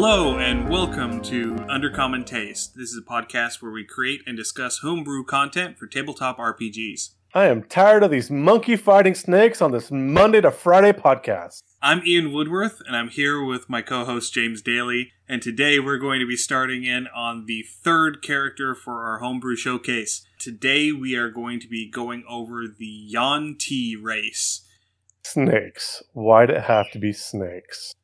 Hello and welcome to Undercommon Taste. This is a podcast where we create and discuss homebrew content for tabletop RPGs. I am tired of these monkey fighting snakes on this Monday to Friday podcast. I'm Ian Woodworth and I'm here with my co-host James Daly, and today we're going to be starting in on the third character for our homebrew showcase. Today we are going to be going over the Yuan-ti race. Snakes. Why'd it have to be snakes?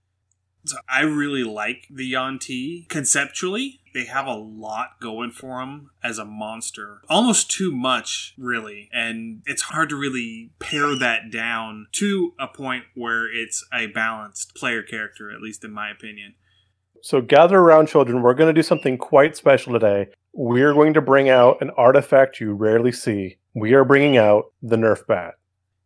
So I really like the Yuan-ti conceptually. They have a lot going for them as a monster. Almost too much, really. And it's hard to really pare that down to a point where it's a balanced player character, at least in my opinion. So gather around, children. We're going to do something quite special today. We're going to bring out an artifact you rarely see. We are bringing out the Nerf Bat.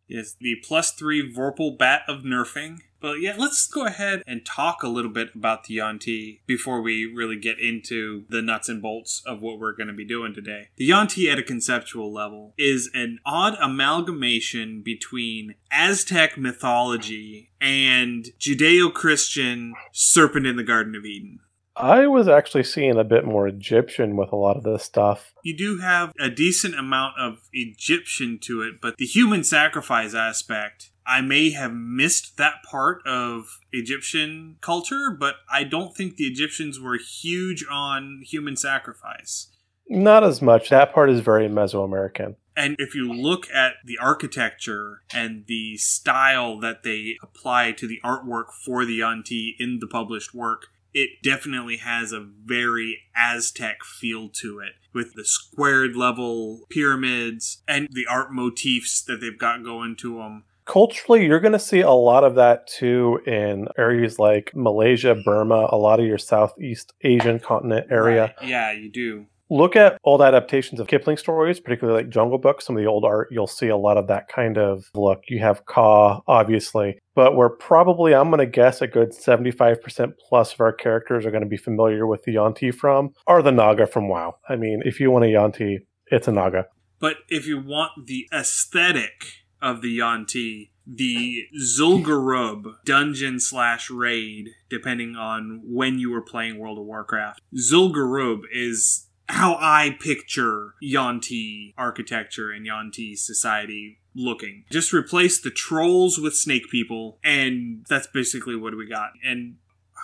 Is the plus three Vorpal Bat of Nerfing. But yeah, let's go ahead and talk a little bit about the Yuan-ti before we really get into the nuts and bolts of what we're going to be doing today. The Yuan-ti at a conceptual level is an odd amalgamation between Aztec mythology and Judeo-Christian serpent in the Garden of Eden. I was actually seeing a bit more Egyptian with a lot of this stuff. You do have a decent amount of Egyptian to it, but the human sacrifice aspect I may have missed that part of Egyptian culture, but I don't think the Egyptians were huge on human sacrifice. Not as much. That part is very Mesoamerican. And if you look at the architecture and the style that they apply to the artwork for the Yuan-ti in the published work, it definitely has a very Aztec feel to it with the squared level pyramids and the art motifs that they've got going to them culturally you're going to see a lot of that too in areas like malaysia burma a lot of your southeast asian continent area. Right. yeah you do. Look at old adaptations of kipling stories particularly like jungle book some of the old art. You'll see a lot of that kind of look. You have Kaa obviously. But we're probably i'm going to guess a good 75% plus of our characters are going to be familiar with the Yuan-ti from or the naga from wow. I mean if you want a Yuan-ti it's a naga. But if you want the aesthetic of the Yuan-ti, the Zul'Gurub dungeon slash raid, depending on when you were playing World of Warcraft. Zul'Gurub is how I picture Yuan-ti architecture and Yuan-ti society looking. Just replace the trolls with snake people, and that's basically what we got. And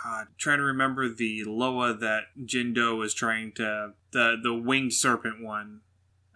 uh, trying to remember the Loa that Jindo was trying to the the winged serpent one.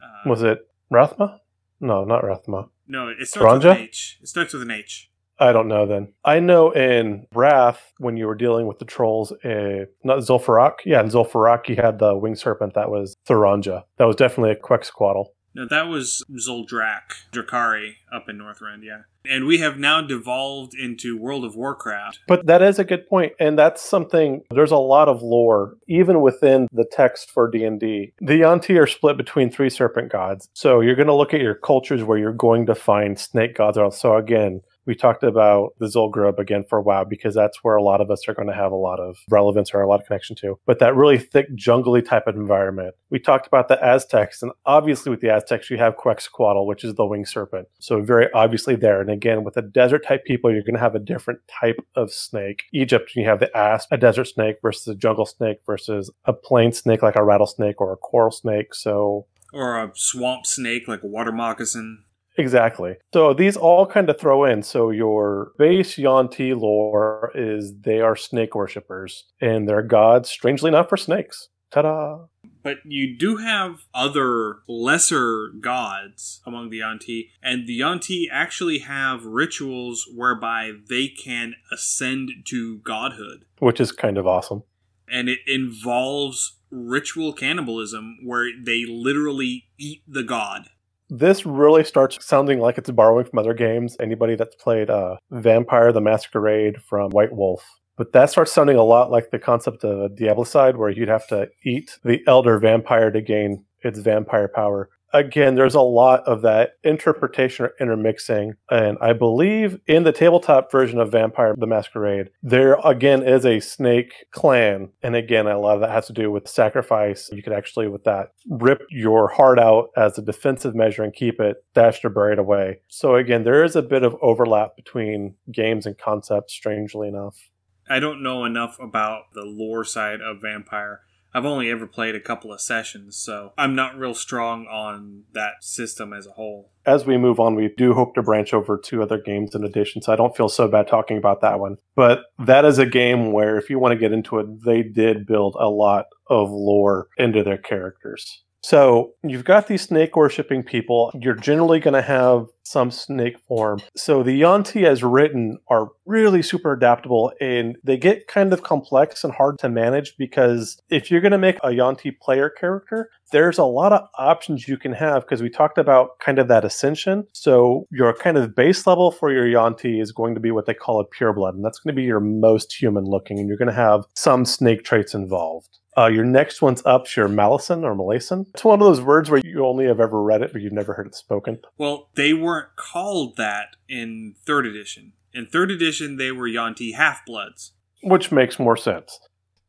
Uh, was it Rathma? No, not Rathma. No, it starts with an H. It starts with an H. I don't know then. I know in Wrath, when you were dealing with the trolls, uh, not Zul'Farrak. Yeah, in Zul'Farrak, you had the winged serpent that was Thoranja. That was definitely a Quetzalcoatl. No, that was Zul'Drak, Drakkari up in Northrend, yeah. And we have now devolved into World of Warcraft. But that is a good point, and that's something. There's a lot of lore even within the text for D and D. The Yuan-ti are split between three serpent gods, so you're going to look at your cultures where you're going to find snake gods. So again, we talked about the Zul'Gurub again for a while because that's where a lot of us are going to have a lot of relevance or a lot of connection to. But that really thick, jungly type of environment. We talked about the Aztecs, and obviously with the Aztecs, you have Quetzalcoatl, which is the winged serpent. So very obviously there. And again, with the desert type people, you're going to have a different type of snake. Egypt, you have the asp, a desert snake versus a jungle snake versus a plain snake like a rattlesnake or a coral snake. So or a swamp snake like a water moccasin. Exactly. So these all kind of throw in. So your base Yuan-ti lore is they are snake worshippers, and they're gods, strangely enough, for snakes. Ta-da! But you do have other lesser gods among the Yuan-ti, and the Yuan-ti actually have rituals whereby they can ascend to godhood. Which is kind of awesome. And it involves ritual cannibalism where they literally eat the god this really starts sounding like it's borrowing from other games. Anybody that's played uh, Vampire the Masquerade from White Wolf. But that starts sounding a lot like the concept of Diablicide, where you'd have to eat the elder vampire to gain its vampire power again, there's a lot of that interpretation or intermixing. And I believe in the tabletop version of Vampire the Masquerade, there again is a snake clan. And again, a lot of that has to do with sacrifice. You could actually, with that, rip your heart out as a defensive measure and keep it dashed or buried away. So again, there is a bit of overlap between games and concepts, strangely enough. I don't know enough about the lore side of Vampire. I've only ever played a couple of sessions, so I'm not real strong on that system as a whole. As we move on, we do hope to branch over to other games in addition, so I don't feel so bad talking about that one. But that is a game where, if you want to get into it, they did build a lot of lore into their characters. So you've got these snake worshipping people. You're generally going to have some snake form. So the Yuan-ti as written are really super adaptable and they get kind of complex and hard to manage because if you're going to make a Yuan-ti player character, there's a lot of options you can have because we talked about kind of that ascension. So your kind of base level for your Yuan-ti is going to be what they call a pureblood, and that's going to be your most human looking, and you're going to have some snake traits involved. Uh, your next one's up, your Malison or Malison. It's one of those words where you only have ever read it, but you've never heard it spoken. Well, they weren't called that in third edition. In third edition, they were Yuan-ti half-bloods. Which makes more sense.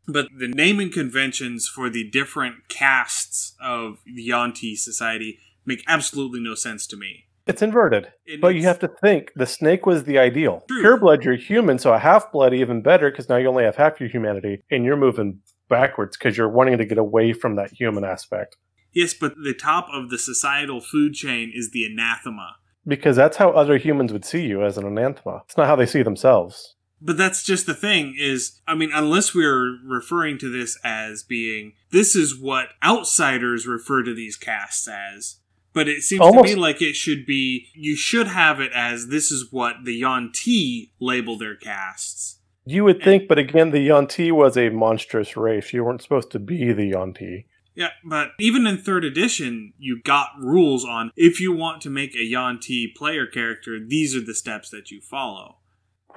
But the naming conventions for the different castes of the Yuan-ti society make absolutely no sense to me. It's inverted. It but you have to think the snake was the ideal. True. Pure blood, you're human, so a half blood even better because now you only have half your humanity, and you're moving backwards because you're wanting to get away from that human aspect. Yes, but the top of the societal food chain is the anathema. Because that's how other humans would see you as an anathema. It's not how they see themselves. But that's just the thing is, I mean, unless we're referring to this as being, this is what outsiders refer to these castes as. But it seems Almost- to me like it should be, you should have it as this is what the Yuan-ti label their castes. You would think, but again, the Yuan-ti was a monstrous race. You weren't supposed to be the Yuan-ti. Yeah, but even in third edition, you got rules on if you want to make a Yuan-ti player character, these are the steps that you follow.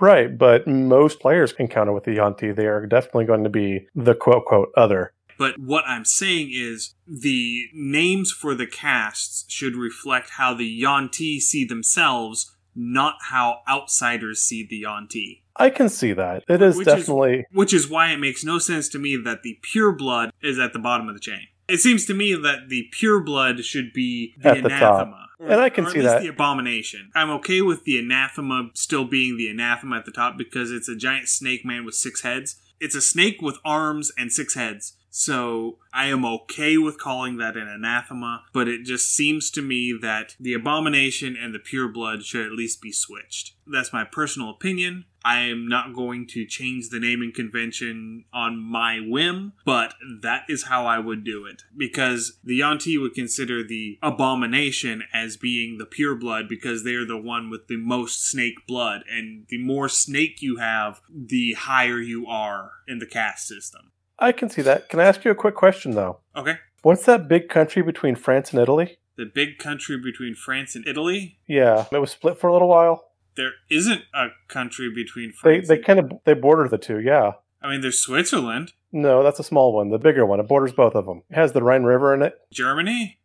Right, but most players encounter with the Yuan-ti, they are definitely going to be the quote quote other. But what I'm saying is the names for the castes should reflect how the Yuan-ti see themselves, not how outsiders see the Yuan-ti. I can see that. It is Which is- definitely Which is why it makes no sense to me that the pure blood is at the bottom of the chain. It seems to me that the pure blood should be the At the top. anathema. And I can see that. the abomination. I'm okay with the anathema still being the anathema at the top because it's a giant snake man with six heads. It's a snake with arms and six heads. So I am okay with calling that an anathema, but it just seems to me that the abomination and the pure blood should at least be switched. That's my personal opinion. I am not going to change the naming convention on my whim, but that is how I would do it. Because the Yuan-ti would consider the abomination as being the pure blood because they're the one with the most snake blood, and the more snake you have, the higher you are in the caste system. I can see that. Can I ask you a quick question though? Okay. What's that big country between France and Italy? The big country between France and Italy. Yeah, it was split for a little while. There isn't a country between They France. they and- kind of they border the two. Yeah. I mean, there's Switzerland, No, that's a small one. The bigger one. It borders both of them. It has the Rhine River in it. Germany,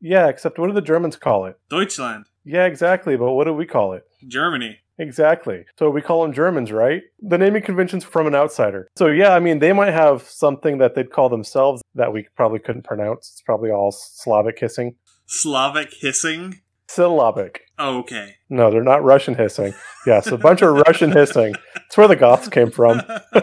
Yeah, except what do the Germans call it? Deutschland, Yeah, exactly. But what do we call it? Germany. Exactly. So we call them Germans, right? The naming convention's from an outsider. So yeah, I mean, they might have something that they'd call themselves that we probably couldn't pronounce. It's probably all Slavic hissing. Slavic hissing. Syllabic. Oh, okay. No, they're not Russian hissing. Yes, a bunch of Russian hissing. It's where the Goths came from.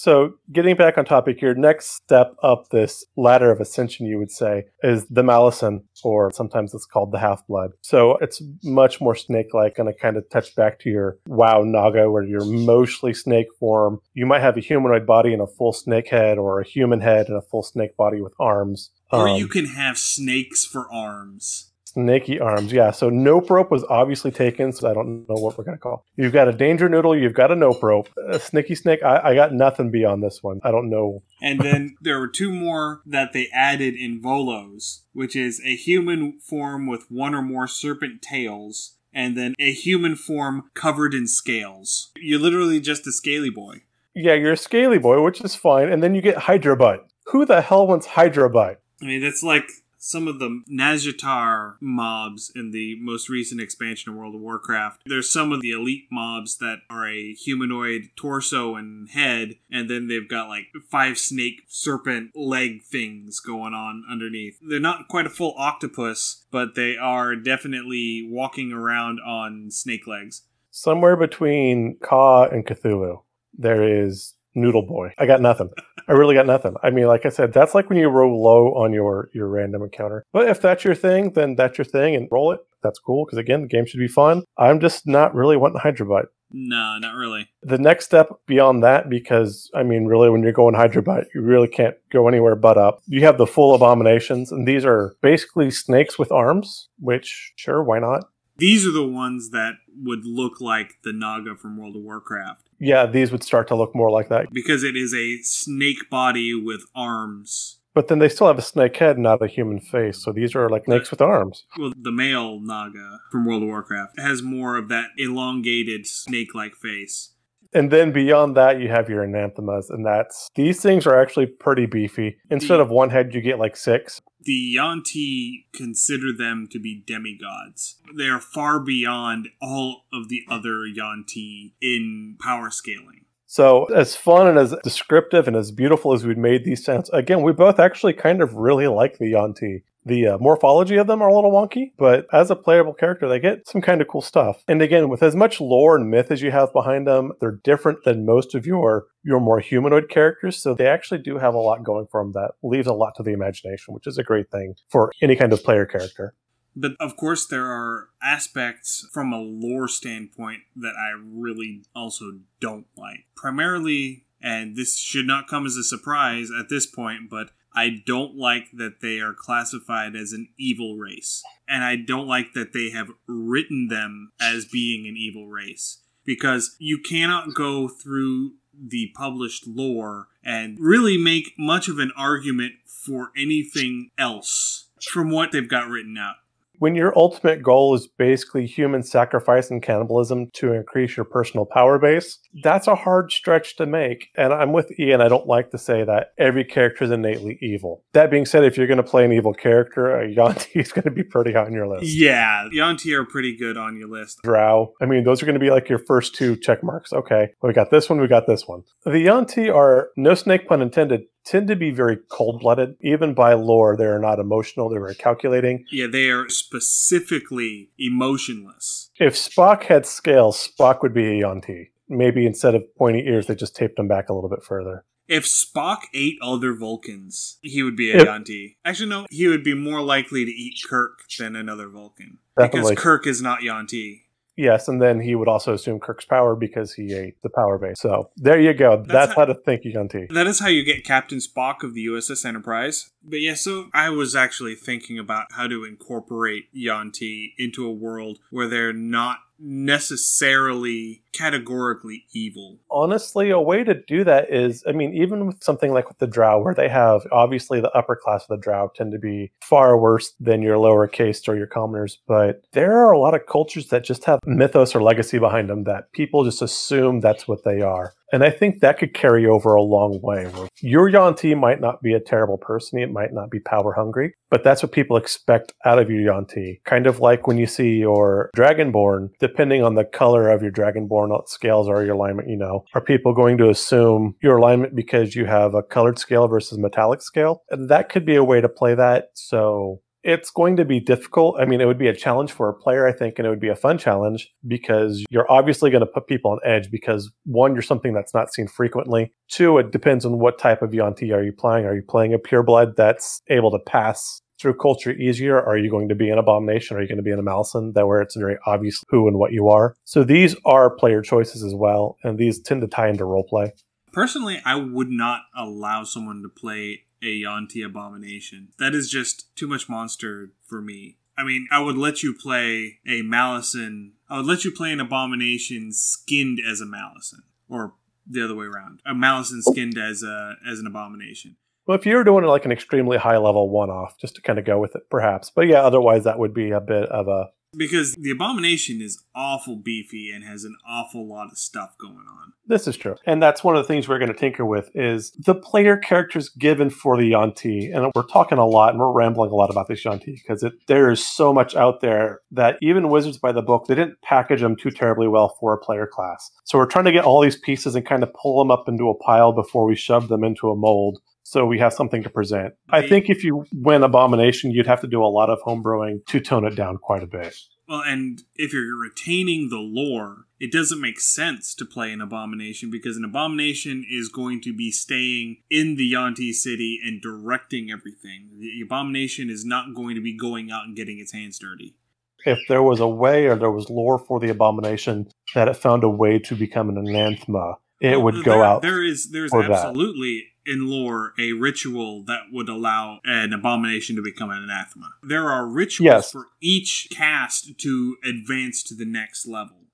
So, getting back on topic, your next step up this ladder of ascension, you would say, is the Malison, or sometimes it's called the Half Blood. So, it's much more snake like, and to kind of touch back to your WoW Naga, where you're mostly snake form. You might have a humanoid body and a full snake head, or a human head and a full snake body with arms. Or Um, you can have snakes for arms. Snaky arms, yeah. So nope rope was obviously taken, so I don't know what we're gonna call. You've got a danger noodle, you've got a nope rope, a snicky snake. I, I got nothing beyond this one. I don't know. And then there were two more that they added in Volo's, which is a human form with one or more serpent tails, and then a human form covered in scales. You're literally just a scaly boy. Yeah, you're a scaly boy, which is fine, and then you get Hydra butt. Who the hell wants Hydra butt? I mean, that's like some of the Nazjatar mobs in the most recent expansion of World of Warcraft. There's some of the elite mobs that are a humanoid torso and head, and then they've got like five snake serpent leg things going on underneath. They're not quite a full octopus, but they are definitely walking around on snake legs. somewhere between Kaa and Cthulhu, there is Noodle Boy. I got nothing. I really got nothing. I mean, like I said, that's like when you roll low on your your random encounter. But if that's your thing, then that's your thing, and roll it. That's cool because again, the game should be fun. I'm just not really wanting Hydrobutt. No, not really. The next step beyond that, because I mean, really, when you're going Hydrobutt, you really can't go anywhere but up. You have the full abominations, and these are basically snakes with arms. Which, sure, why not? These are the ones that would look like the Naga from World of Warcraft Yeah, these would start to look more like that. because it is a snake body with arms. But then they still have a snake head, not a human face. So these are like snakes with arms. Well, the male Naga from World of Warcraft has more of that elongated snake like face. And then beyond that, you have your anathemas, and that's these things are actually pretty beefy. Instead of one head, you get like six. The Yuan-ti consider them to be demigods. They are far beyond all of the other Yuan-ti in power scaling. So, as fun and as descriptive and as beautiful as we've made these sounds, again, we both actually kind of really like the Yuan-ti. The uh, morphology of them are a little wonky, but as a playable character, they get some kind of cool stuff. And again, with as much lore and myth as you have behind them, they're different than most of your your more humanoid characters. So they actually do have a lot going for them that leaves a lot to the imagination, which is a great thing for any kind of player character. But of course, there are aspects from a lore standpoint that I really also don't like. Primarily, and this should not come as a surprise at this point, but I don't like that they are classified as an evil race. And I don't like that they have written them as being an evil race. Because you cannot go through the published lore and really make much of an argument for anything else from what they've got written out. When your ultimate goal is basically human sacrifice and cannibalism to increase your personal power base, that's a hard stretch to make. And I'm with Ian. I don't like to say that every character is innately evil. That being said, if you're going to play an evil character, uh, a Yuan-ti is going to be pretty high on your list. Yeah, Yuan-ti are pretty good on your list. Drow. I mean, those are going to be like your first two check marks. Okay, we got this one, we got this one. The Yuan-ti are, no snake pun intended, tend to be very cold blooded. Even by lore, they are not emotional, they're very calculating. Yeah, they are specifically emotionless. If Spock had scales, Spock would be a Yuan-ti. Maybe instead of pointy ears, they just taped them back a little bit further. If Spock ate other Vulcans, he would be a If- Yuan-ti. Actually, no, he would be more likely to eat Kirk than another Vulcan. Definitely. Because Kirk is not Yuan-ti. Yes, and then he would also assume Kirk's power because he ate the power base. So there you go. That's, That's how, to think Yuan-ti. That is how you get Captain Spock of the USS Enterprise. But yeah, so I was actually thinking about how to incorporate Yuan-ti into a world where they're not necessarily categorically evil. Honestly, a way to do that is, I mean, even with something like with the Drow, where they have obviously the upper class of the Drow tend to be far worse than your lower caste or your commoners, but there are a lot of cultures that just have mythos or legacy behind them that people just assume that's what they are. And I think that could carry over a long way. Your Yuan-ti might not be a terrible person, it might not be power hungry, but that's what people expect out of your Yuan-ti. Kind of like when you see your Dragonborn, depending on the color of your Dragonborn scales or your alignment, you know, are people going to assume your alignment because you have a colored scale versus metallic scale? And that could be a way to play that. So it's going to be difficult. I mean, it would be a challenge for a player, I think, and it would be a fun challenge because you're obviously going to put people on edge because one, you're something that's not seen frequently. Two, it depends on what type of Yuan-ti are you playing. Are you playing a pureblood that's able to pass through culture easier? Are you going to be an abomination? Are you going to be an Malison that where it's very obvious who and what you are? So these are player choices as well, and these tend to tie into roleplay. Personally, I would not allow someone to play a Yuan-ti abomination. That is just too much monster for me. I mean, I would let you play a Malison. I would let you play an abomination skinned as a Malison, or the other way around. A Malison skinned as a as an abomination. Well, if you're doing like an extremely high level one off, just to kind of go with it, perhaps. But yeah, otherwise that would be a bit of a Because the abomination is awful beefy and has an awful lot of stuff going on. This is true. And that's one of the things we're going to tinker with is the player characters given for the Yuan-ti. And we're talking a lot and we're rambling a lot about this Yuan-ti because there is so much out there that even Wizards by the book, they didn't package them too terribly well for a player class. So we're trying to get all these pieces and kind of pull them up into a pile before we shove them into a mold. So we have something to present. I think if you win Abomination, you'd have to do a lot of homebrewing to tone it down quite a bit. Well, and if you're retaining the lore, it doesn't make sense to play an abomination because an abomination is going to be staying in the Yuan-ti city and directing everything. The abomination is not going to be going out and getting its hands dirty. If there was a way or there was lore for the abomination that it found a way to become an anathema, it Well, would go out. There is there's for that. In lore a ritual that would allow an abomination to become an anathema. There are rituals Yes. for each caste to advance to the next level.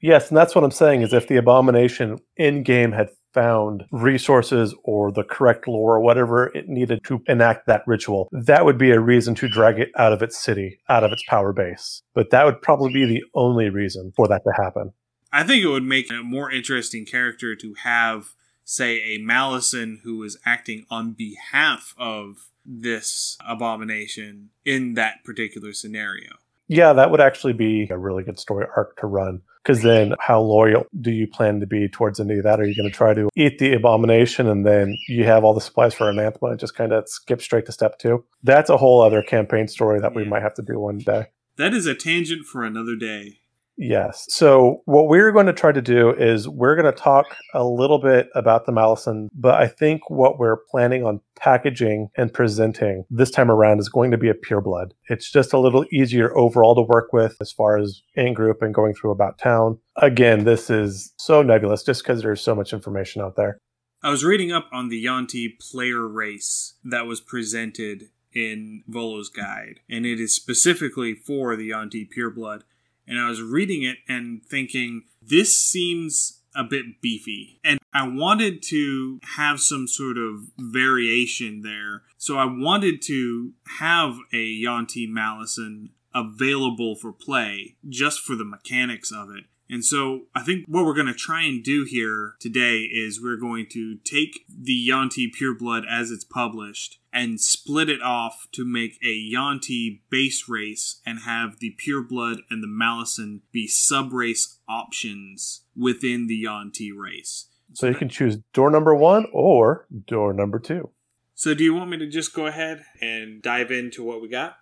Yes, and that's what I'm saying is if the abomination in game had found resources or the correct lore or whatever it needed to enact that ritual, that would be a reason to drag it out of its city, out of its power base. But that would probably be the only reason for that to happen. I think it would make a more interesting character to have, say, a Malison who is acting on behalf of this abomination in that particular scenario. Yeah, that would actually be a really good story arc to run. Because then, how loyal do you plan to be towards any of that? Are you going to try to eat the abomination and then you have all the supplies for anathema and just kind of skip straight to step two? That's a whole other campaign story that we might have to do one day. That is a tangent for another day. Yes. So what we're going to try to do is we're going to talk a little bit about the Malison, but I think what we're planning on packaging and presenting this time around is going to be a pure blood. It's just a little easier overall to work with as far as in group and going through about town. Again, this is so nebulous just because there's so much information out there. I was reading up on the Yuan-ti player race that was presented in Volo's guide, and it is specifically for the Yuan-ti pureblood. And I was reading it and thinking, this seems a bit beefy. And I wanted to have some sort of variation there. So I wanted to have a Yuan-ti Malison available for play just for the mechanics of it. And so I think what we're going to try and do here today is we're going to take the Yuan-ti Pureblood as it's published and split it off to make a Yuan-ti base race and have the Pureblood and the Malison be sub race options within the Yuan-ti race. So you can choose door number one or door number two. So do you want me to just go ahead and dive into what we got?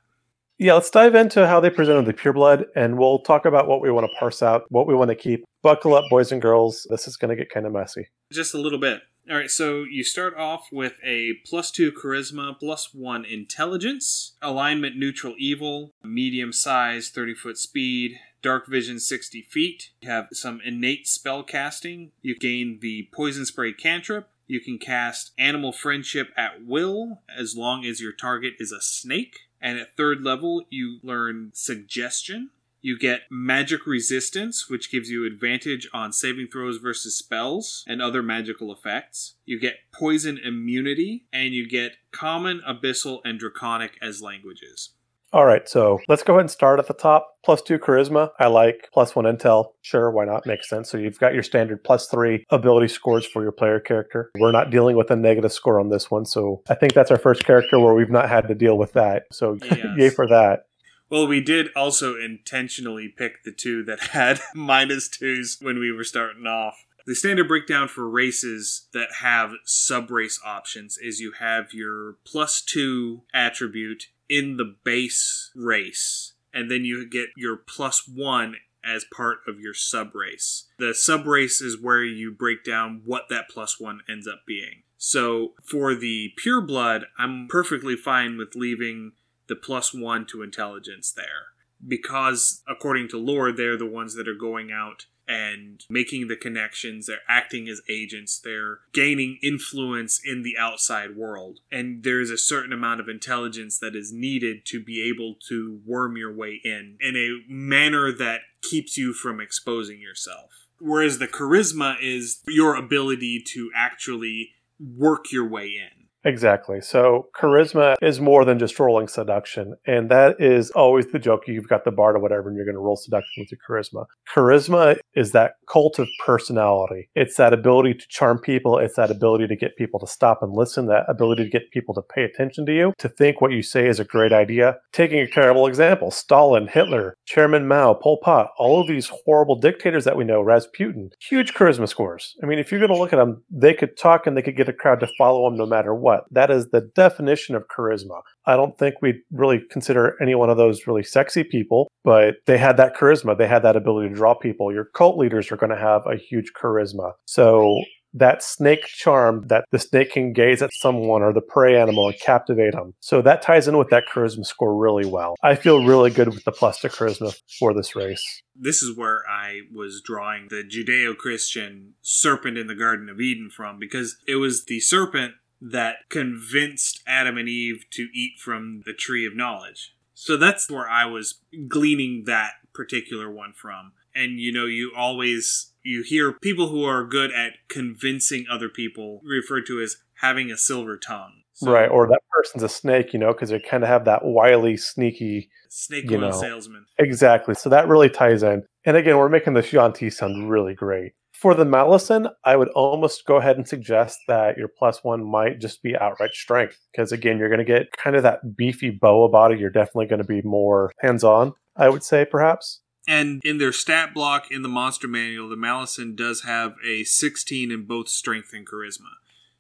Yeah, let's dive into how they presented the pureblood and we'll talk about what we want to parse out, what we want to keep. Buckle up, boys and girls. This is going to get kind of messy. Just a little bit. All right, so you start off with a plus two charisma, plus one intelligence, alignment neutral evil, medium size, 30 foot speed, dark vision 60 feet. You have some innate spell casting. You gain the poison spray cantrip. You can cast animal friendship at will as long as your target is a snake. And at third level, you learn suggestion. You get magic resistance, which gives you advantage on saving throws versus spells and other magical effects. You get poison immunity, and you get common, abyssal, and draconic as languages. All right, so let's go ahead and start at the top. Plus two charisma, I like. Plus one intel, sure, why not? Makes sense. So you've got your standard plus three ability scores for your player character. We're not dealing with a negative score on this one, so I think that's our first character where we've not had to deal with that. So Yes. yay for that. Well, we did also intentionally pick the two that had minus twos when we were starting off. The standard breakdown for races that have sub race options is you have your plus two attribute in the base race, and then you get your plus one as part of your sub race. The sub race is where you break down what that plus one ends up being. So for the pure blood, I'm perfectly fine with leaving the plus one to intelligence there. Because, according to lore, they're the ones that are going out and making the connections. They're acting as agents. They're gaining influence in the outside world. And there's a certain amount of intelligence that is needed to be able to worm your way in in a manner that keeps you from exposing yourself. Whereas the charisma is your ability to actually work your way in. Exactly. So charisma is more than just rolling seduction. And that is always the joke. You've got the bard or whatever, and you're going to roll seduction with your charisma. Charisma is that cult of personality. It's that ability to charm people. It's that ability to get people to stop and listen, that ability to get people to pay attention to you, to think what you say is a great idea. Taking a terrible example, Stalin, Hitler, Chairman Mao, Pol Pot, all of these horrible dictators that we know, Rasputin, huge charisma scores. I mean, if you're going to look at them, they could talk and they could get a crowd to follow them no matter what. That is the definition of charisma. I don't think we'd really consider any one of those really sexy people, but they had that charisma. They had that ability to draw people. Your cult leaders are going to have a huge charisma. So that snake charm that the snake can gaze at someone or the prey animal and captivate them. So that ties in with that charisma score really well. I feel really good with the plus to charisma for this race. This is where I was drawing the Judeo Christian serpent in the Garden of Eden from because it was the serpent that convinced Adam and Eve to eat from the tree of knowledge. So that's where I was gleaning that particular one from. And you know, you always you hear people who are good at convincing other people referred to as having a silver tongue. So, right, or that person's a snake, you know, because they kind of have that wily, sneaky snake oil know. salesman. Exactly. So that really ties in. And again, we're making the Yuan Ti sound really great. For the Malison, I would almost go ahead and suggest that your plus one might just be outright strength. Because again, you're going to get kind of that beefy bow about it. You're definitely going to be more hands on, I would say, perhaps. And in their stat block in the monster manual, the Malison does have a 16 in both strength and charisma.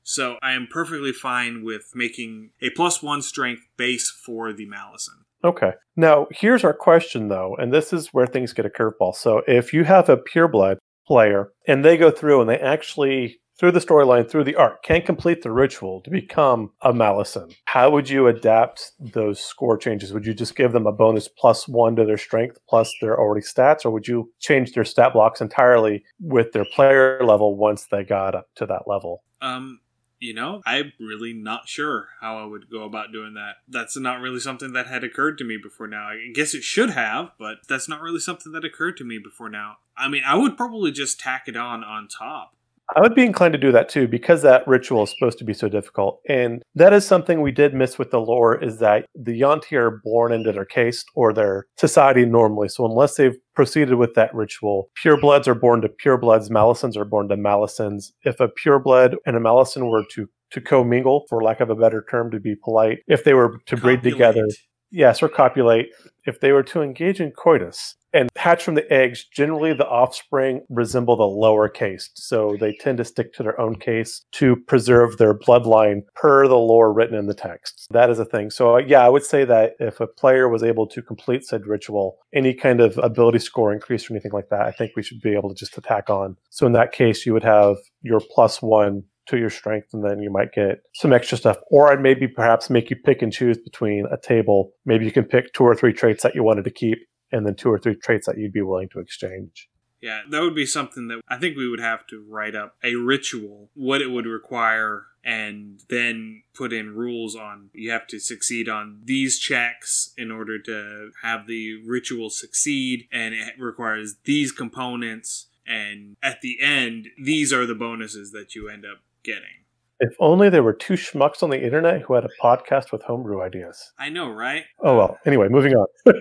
So I am perfectly fine with making a plus one strength base for the Malison. Okay. Now, here's our question, though, and this is where things get a curveball. So if you have a pureblood player and they go through and they actually through the storyline, through the arc, can complete the ritual to become a Malison. How would you adapt those score changes? Would you just give them a bonus plus one to their strength plus their already stats, or would you change their stat blocks entirely with their player level once they got up to that level? Um, you know, I'm really not sure how I would go about doing that. That's not really something that had occurred to me before now. I guess it should have, but that's not really something that occurred to me before now. I mean, I would probably just tack it on on top. I would be inclined to do that too because that ritual is supposed to be so difficult. And that is something we did miss with the lore is that the Yuan-ti are born into their caste or their society normally. So unless they've proceeded with that ritual, purebloods are born to purebloods, Malisons are born to Malisons. If a pureblood and a Malison were to to commingle, for lack of a better term, to be polite, if they were to breed together, yes, or copulate, if they were to engage in coitus, and hatch from the eggs, generally the offspring resemble the lower caste. So they tend to stick to their own case to preserve their bloodline per the lore written in the text. That is a thing. So, uh, yeah, I would say that if a player was able to complete said ritual, any kind of ability score increase or anything like that, I think we should be able to just attack on. So, in that case, you would have your plus one to your strength, and then you might get some extra stuff. Or I'd maybe perhaps make you pick and choose between a table. Maybe you can pick two or three traits that you wanted to keep and then two or three traits that you'd be willing to exchange. Yeah, that would be something that I think we would have to write up a ritual, what it would require, and then put in rules on you have to succeed on these checks in order to have the ritual succeed, and it requires these components. And at the end, these are the bonuses that you end up getting. If only there were two schmucks on the internet who had a podcast with homebrew ideas. I know, right? Oh, well. Anyway, moving on.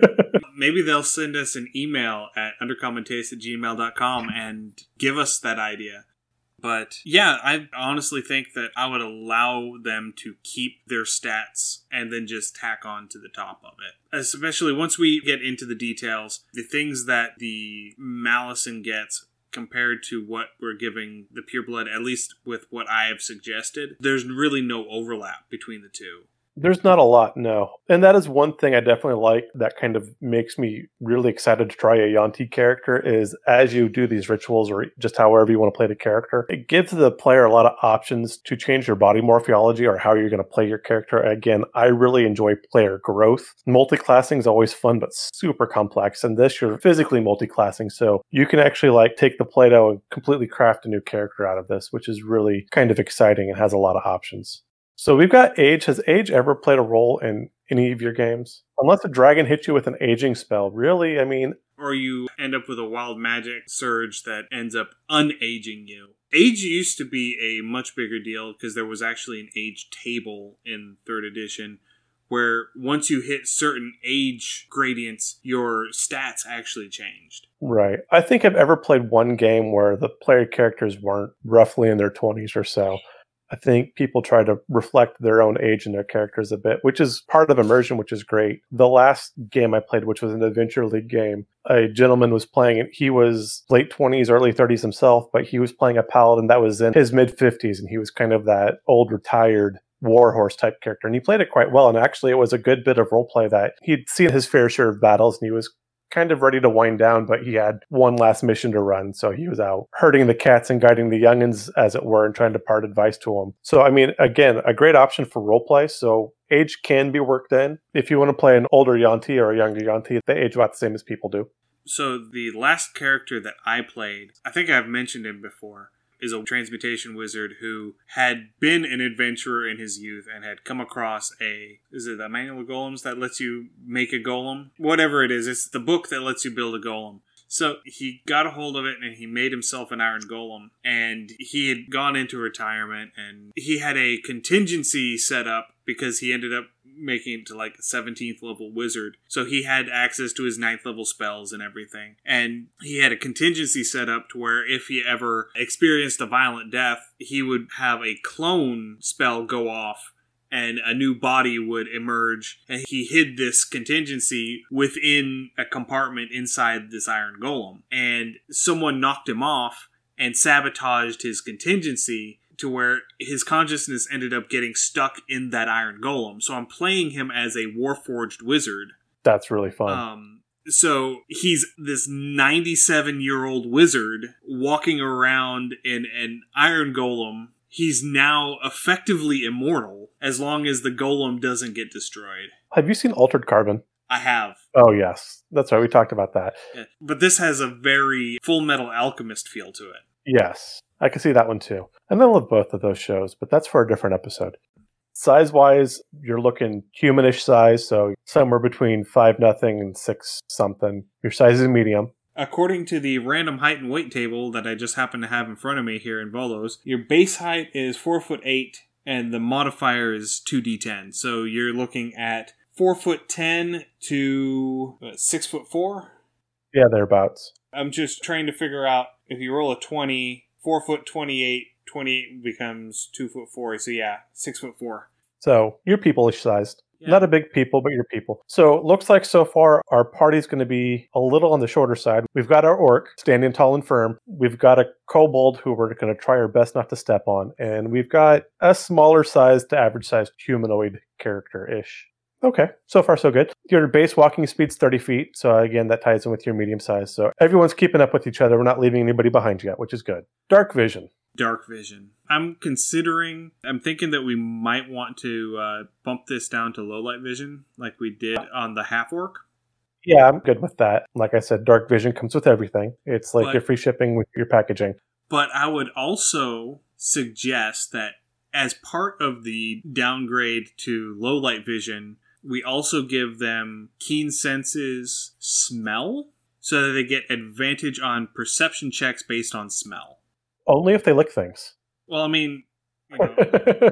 Maybe they'll send us an email at undercommontaste at gmail.com and give us that idea. But yeah, I honestly think that I would allow them to keep their stats and then just tack on to the top of it. Especially once we get into the details, the things that the Malison gets compared to what we're giving the pureblood, at least with what I have suggested, there's really no overlap between the two. There's not a lot, no. And that is one thing I definitely like that kind of makes me really excited to try a Yuan-ti character is as you do these rituals or just however you want to play the character, it gives the player a lot of options to change your body morphology or how you're going to play your character. Again, I really enjoy player growth. Multi-classing is always fun, but super complex. And this, you're physically multi-classing. So you can actually like take the Play-Doh and completely craft a new character out of this, which is really kind of exciting and has a lot of options. So we've got age. Has age ever played a role in any of your games? Unless a dragon hits you with an aging spell. Really? I mean, or you end up with a wild magic surge that ends up unaging you. Age used to be a much bigger deal because there was actually an age table in third edition where once you hit certain age gradients, your stats actually changed. Right. I think I've ever played one game where the player characters weren't roughly in their 20s or so. I think people try to reflect their own age in their characters a bit, which is part of immersion, which is great. The last game I played, which was an Adventure League game, a gentleman was playing it. He was late 20s, early 30s himself, but he was playing a paladin that was in his mid 50s, and he was kind of that old retired warhorse type character, and he played it quite well. And actually, it was a good bit of role play that he'd seen his fair share of battles, and he was kind of ready to wind down, but he had one last mission to run. So he was out herding the cats and guiding the youngins, as it were, and trying to part advice to them. So, I mean, again, a great option for roleplay. So age can be worked in. If you want to play an older Yuan-ti or a younger Yuan-ti, they age about the same as people do. So the last character that I played, I think I've mentioned him before, is a transmutation wizard who had been an adventurer in his youth and had come across a is it a manual of golems that lets you make a golem whatever it is it's the book that lets you build a golem so he got a hold of it and he made himself an iron golem. And he had gone into retirement and he had a contingency set up because he ended up making it to like a 17th level wizard. So he had access to his 9th level spells and everything. And he had a contingency set up to where if he ever experienced a violent death, he would have a clone spell go off and a new body would emerge. And he hid this contingency within a compartment inside this iron golem. And someone knocked him off and sabotaged his contingency to where his consciousness ended up getting stuck in that iron golem. So I'm playing him as a warforged wizard. That's really fun. Um, so he's this 97 year old wizard walking around in an iron golem. He's now effectively immortal as long as the golem doesn't get destroyed. Have you seen Altered Carbon? I have. Oh, yes. That's right. We talked about that. Yeah. But this has a very full metal alchemist feel to it. Yes. I can see that one too. And I love both of those shows, but that's for a different episode. Size wise, you're looking humanish size, so somewhere between five nothing and six something. Your size is medium. According to the random height and weight table that I just happen to have in front of me here in Volo's, your base height is four foot eight, and the modifier is two d10. So you're looking at four foot ten to six foot four. Yeah, thereabouts. I'm just trying to figure out if you roll a twenty, four foot twenty-eight 28 becomes two foot four. So yeah, six foot four. So you're peopleish sized. Yeah. Not a big people, but you're people. So it looks like so far our party's going to be a little on the shorter side. We've got our orc standing tall and firm. We've got a kobold who we're going to try our best not to step on. And we've got a smaller sized to average sized humanoid character ish. Okay, so far so good. Your base walking speed's 30 feet. So again, that ties in with your medium size. So everyone's keeping up with each other. We're not leaving anybody behind yet, which is good. Dark vision. Dark vision. I'm considering, I'm thinking that we might want to uh, bump this down to low light vision like we did on the half orc. Yeah, I'm good with that. Like I said, dark vision comes with everything. It's like But- your free shipping with your packaging. But I would also suggest that as part of the downgrade to low light vision, we also give them keen senses smell so that they get advantage on perception checks based on smell. Only if they lick things. Well, I mean, you know,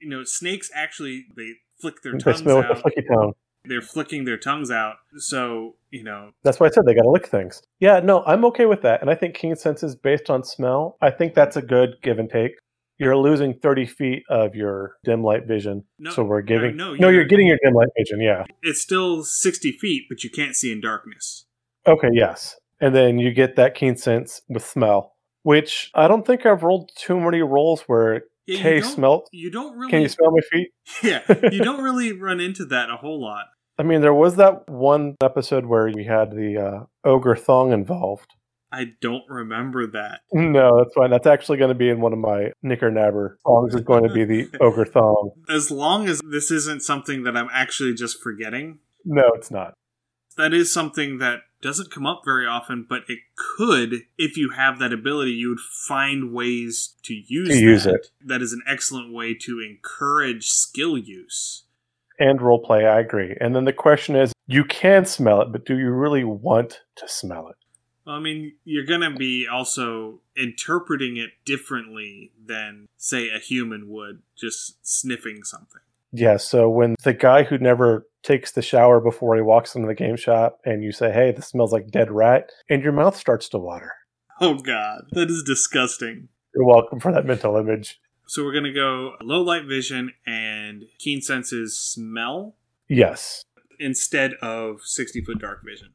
you know snakes actually they flick their tongues they smell with out. flicky tongue. They're flicking their tongues out. So, you know, That's why I said they got to lick things. Yeah, no, I'm okay with that. And I think keen senses based on smell, I think that's a good give and take. You're losing 30 feet of your dim light vision. No, so we're giving. no, no, you're- you're getting your dim light vision, yeah. it's still 60 feet, but you can't see in darkness. Okay, yes. And then you get that keen sense with smell, which I don't think I've rolled too many rolls where, Yeah, hey, you don't, smell. you don't really Can you smell my feet? Yeah, you don't really run into that a whole lot. I mean, there was that one episode where we had the uh, ogre thong involved. I don't remember that. No, that's fine. That's actually going to be in one of my knicker nabber songs. Is going to be the ogre thong. As long as this isn't something that I'm actually just forgetting, No, it's not. that is something that doesn't come up very often, but it could if you have that ability. You would find ways to use To use that. it. That is an excellent way to encourage skill use. And role play, I agree. And then the question is, you can smell it, but do you really want to smell it? Well, I mean, you're going to be also interpreting it differently than, say, a human would just sniffing something. Yeah. So when the guy who never takes the shower before he walks into the game shop, and you say, "Hey, this smells like dead rat," and your mouth starts to water. Oh, God. That is disgusting. You're welcome for that mental image. So we're going to go low light vision and keen senses smell Yes. instead of 60 foot dark vision.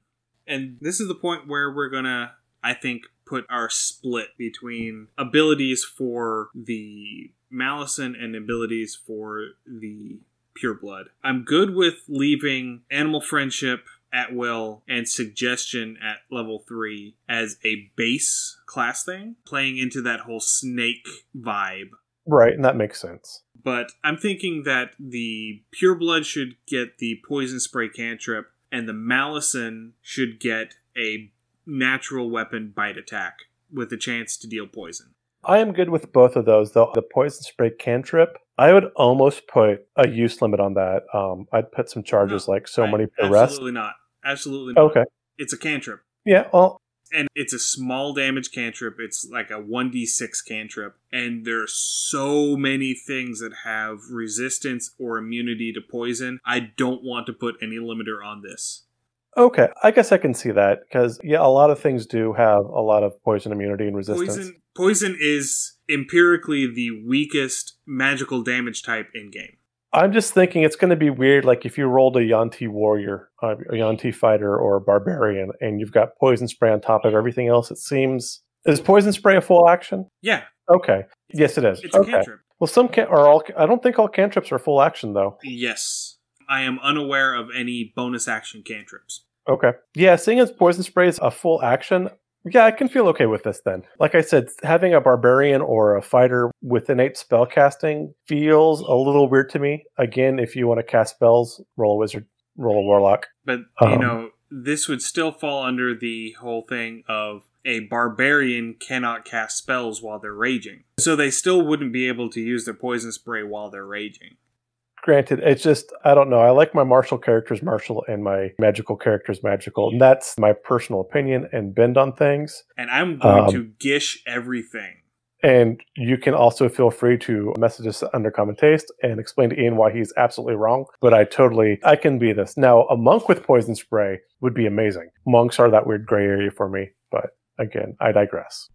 And this is the point where we're going to, I think, put our split between abilities for the Malison and abilities for the Pureblood. I'm good with leaving Animal Friendship at will and suggestion at level 3 as a base class thing playing into that whole snake vibe Right, and that makes sense. but I'm thinking that the Pureblood should get the Poison Spray cantrip, and the Malison should get a natural weapon bite attack with a chance to deal poison. I am good with both of those, though. The poison spray cantrip, I would almost put a use limit on that. Um, I'd put some charges like so I- many per rest. Absolutely not. Absolutely not. Okay. It's a cantrip. Yeah, well, and it's a small damage cantrip. It's like a 1d6 cantrip. And there's so many things that have resistance or immunity to poison. I don't want to put any limiter on this. okay. I guess I can see that because, yeah, a lot of things do have a lot of poison immunity and resistance. Poison poison is empirically the weakest magical damage type in game. I'm just thinking it's going to be weird. Like if you rolled a Yuan-ti warrior, uh, a Yuan-ti fighter, or a barbarian, and you've got poison spray on top of everything else, it seems. Is poison spray a full action? Yeah, Okay. Yes, it is. it's a cantrip. Well, some can are all. I don't think all cantrips are full action though. Yes. I am unaware of any bonus action cantrips. Okay. Yeah, seeing as poison spray is a full action, yeah, I can feel okay with this then. Like I said, having a barbarian or a fighter with innate spell casting feels a little weird to me. Again, if you want to cast spells, roll a wizard, roll a warlock. But you Um, know, this would still fall under the whole thing of a barbarian cannot cast spells while they're raging. So they still wouldn't be able to use their poison spray while they're raging. Granted, it's just I don't know. I like my martial characters martial and my magical characters magical. And that's my personal opinion and bend on things. And I'm going Um, to gish everything. And you can also feel free to message us under Undercommon Taste and explain to Ian why he's absolutely wrong. But I totally, I can be this. Now, a monk with poison spray would be amazing. Monks are that weird gray area for me. But again, I digress.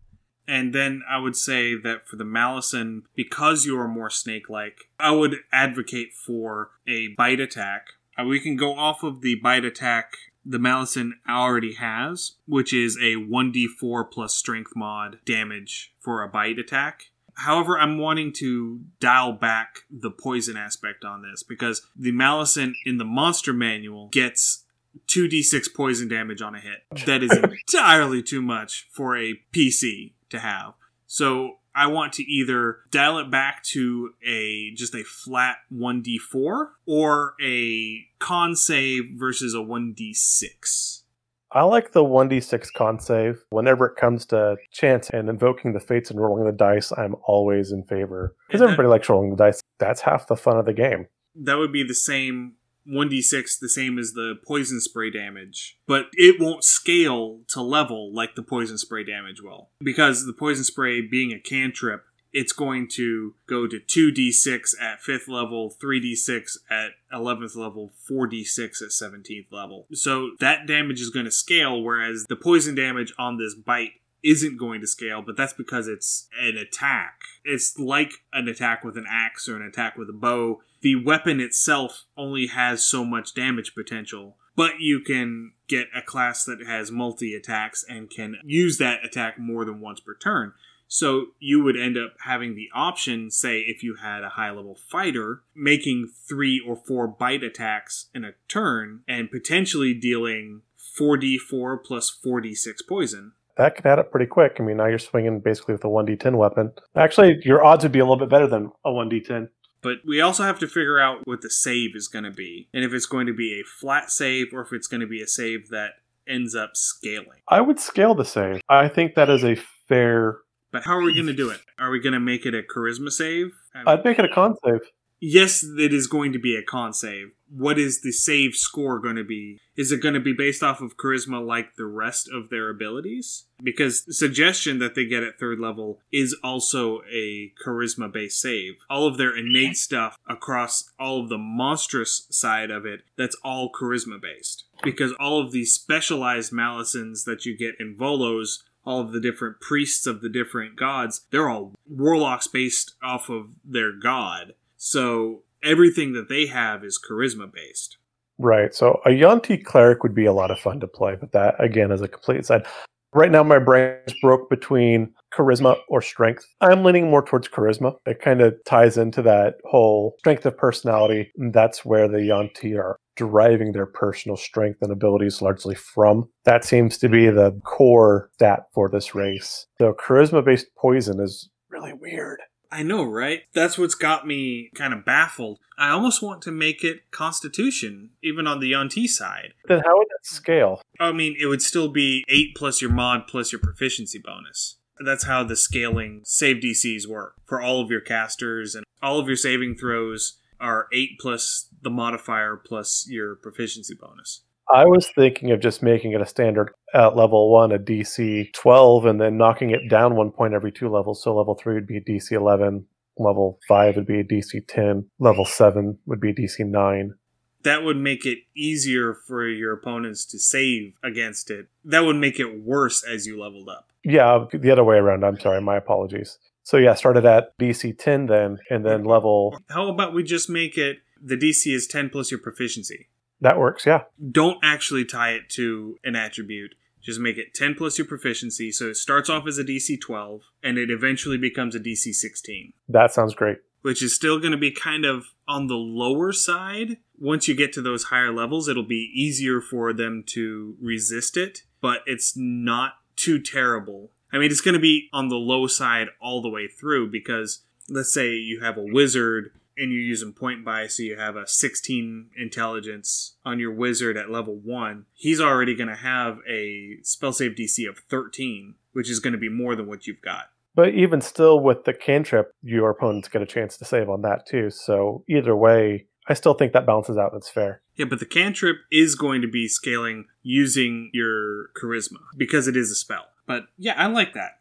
And then I would say that for the Malison, because you are more snake like, I would advocate for a bite attack. Uh, we can go off of the bite attack the Malison already has, which is a 1d4 plus strength mod damage for a bite attack. However, I'm wanting to dial back the poison aspect on this because the Malison in the monster manual gets 2d6 poison damage on a hit. That is entirely too much for a PC to have. So I want to either dial it back to a just a flat 1d4 or a con save versus a 1d6. I like the 1d6 con save. Whenever it comes to chance and invoking the fates and rolling the dice, I'm always in favor. Because everybody likes rolling the dice. That's half the fun of the game. That would be the same 1d6, the same as the poison spray damage, but it won't scale to level like the poison spray damage will. Because the poison spray being a cantrip, it's going to go to 2d6 at 5th level, 3d6 at 11th level, 4d6 at 17th level. So that damage is going to scale, whereas the poison damage on this bite isn't going to scale, but that's because it's an attack. It's like an attack with an axe or an attack with a bow. The weapon itself only has so much damage potential, but you can get a class that has multi attacks and can use that attack more than once per turn. So you would end up having the option, say, if you had a high level fighter, making three or four bite attacks in a turn and potentially dealing 4d4 plus 4d6 poison. That can add up pretty quick. I mean, now you're swinging basically with a 1d10 weapon. Actually, your odds would be a little bit better than a 1d10. But we also have to figure out what the save is going to be. And if it's going to be a flat save or if it's going to be a save that ends up scaling. I would scale the save. I think that is a fair. But how are we going to do it? Are we going to make it a charisma save? I'd make it a con save. yes, it is going to be a con save. What is the save score going to be? Is it going to be based off of charisma like the rest of their abilities? Because suggestion that they get at third level is also a charisma based save. All of their innate stuff across all of the monstrous side of it, that's all charisma based. Because all of these specialized malisons that you get in Volo's all of the different priests of the different gods, they're all warlocks based off of their god. So everything that they have is charisma based. Right. So a Yuan-ti cleric would be a lot of fun to play, but that again is a complete side. Right now, my brain is broke between charisma or strength. I'm leaning more towards charisma. It kind of ties into that whole strength of personality. And that's where the Yuan-ti are deriving their personal strength and abilities largely from. That seems to be the core stat for this race. So charisma based poison is really weird. I know, right? That's what's got me kind of baffled. I almost want to make it Constitution, even on the Yuan-ti side. Then how would that scale? I mean, it would still be 8 plus your mod plus your proficiency bonus. That's how the scaling save DCs work for all of your casters and all of your saving throws are 8 plus the modifier plus your proficiency bonus. I was thinking of just making it a standard at level one, a DC 12, and then knocking it down one point every two levels. So level three would be DC 11, level five would be a DC 10, level seven would be DC 9. That would make it easier for your opponents to save against it. That would make it worse as you leveled up. Yeah, the other way around. I'm sorry. My apologies. So yeah, started at DC 10 then, and then level. How about we just make it the DC is 10 plus your proficiency? That works, yeah. Don't actually tie it to an attribute. Just make it 10 plus your proficiency. So it starts off as a DC 12 and it eventually becomes a DC 16. That sounds great. Which is still going to be kind of on the lower side. Once you get to those higher levels, it'll be easier for them to resist it, but it's not too terrible. I mean, it's going to be on the low side all the way through because let's say you have a wizard and you're using point buy, so you have a 16 intelligence on your wizard at level 1, he's already going to have a spell save DC of 13, which is going to be more than what you've got. But even still, with the cantrip, your opponents get a chance to save on that too. So either way, I still think that balances out. That's fair. Yeah, but the cantrip is going to be scaling using your charisma because it is a spell. But yeah, I like that.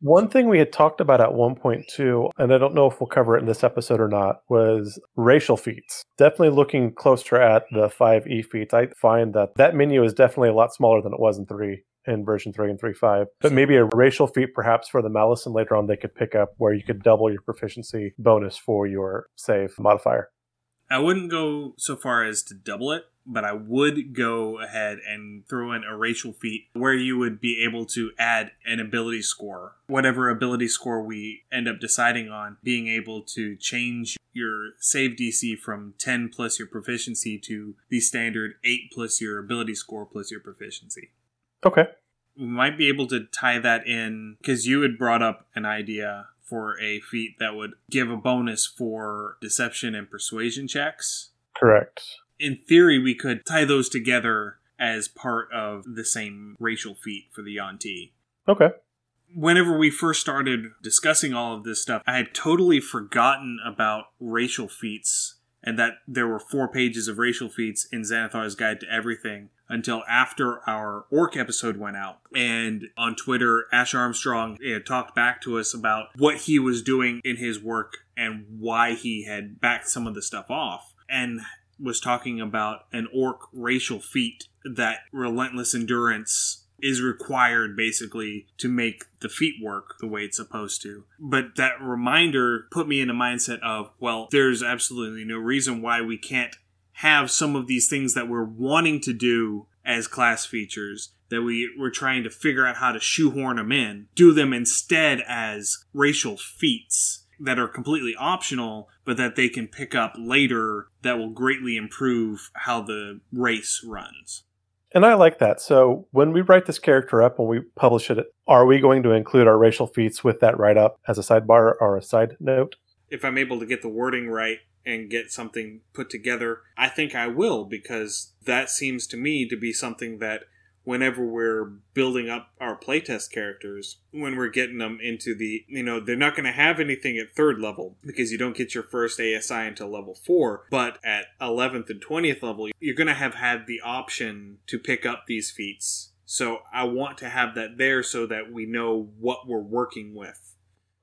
One thing we had talked about at one point too, and I don't know if we'll cover it in this episode or not, was racial feats. Definitely looking closer at the 5e feats, I find that that menu is definitely a lot smaller than it was in 3 in version 3 and 3.5. But maybe a racial feat perhaps for the Malison later on they could pick up where you could double your proficiency bonus for your save modifier. I wouldn't go so far as to double it, but I would go ahead and throw in a racial feat where you would be able to add an ability score. Whatever ability score we end up deciding on, being able to change your save DC from 10 plus your proficiency to the standard 8 plus your ability score plus your proficiency. Okay. We might be able to tie that in because you had brought up an idea for a feat that would give a bonus for deception and persuasion checks. Correct in theory, we could tie those together as part of the same racial feat for the Yuan-ti. Okay. Whenever we first started discussing all of this stuff, I had totally forgotten about racial feats and that there were four pages of racial feats in Xanathar's Guide to Everything until after our orc episode went out. And on Twitter, Ash Armstrong had talked back to us about what he was doing in his work and why he had backed some of the stuff off. And was talking about an orc racial feat that relentless endurance is required basically to make the feat work the way it's supposed to. But that reminder put me in a mindset of, well, there's absolutely no reason why we can't have some of these things that we're wanting to do as class features that we we're trying to figure out how to shoehorn them in, do them instead as racial feats that are completely optional, but that they can pick up later that will greatly improve how the race runs. And I like that. So when we write this character up and we publish it, are we going to include our racial feats with that write up as a sidebar or a side note? If I'm able to get the wording right and get something put together, I think I will because that seems to me to be something that whenever we're building up our playtest characters, when we're getting them into the, you know, they're not going to have anything at third level because you don't get your first ASI until level four. But at 11th and 20th level, you're going to have had the option to pick up these feats. So I want to have that there so that we know what we're working with.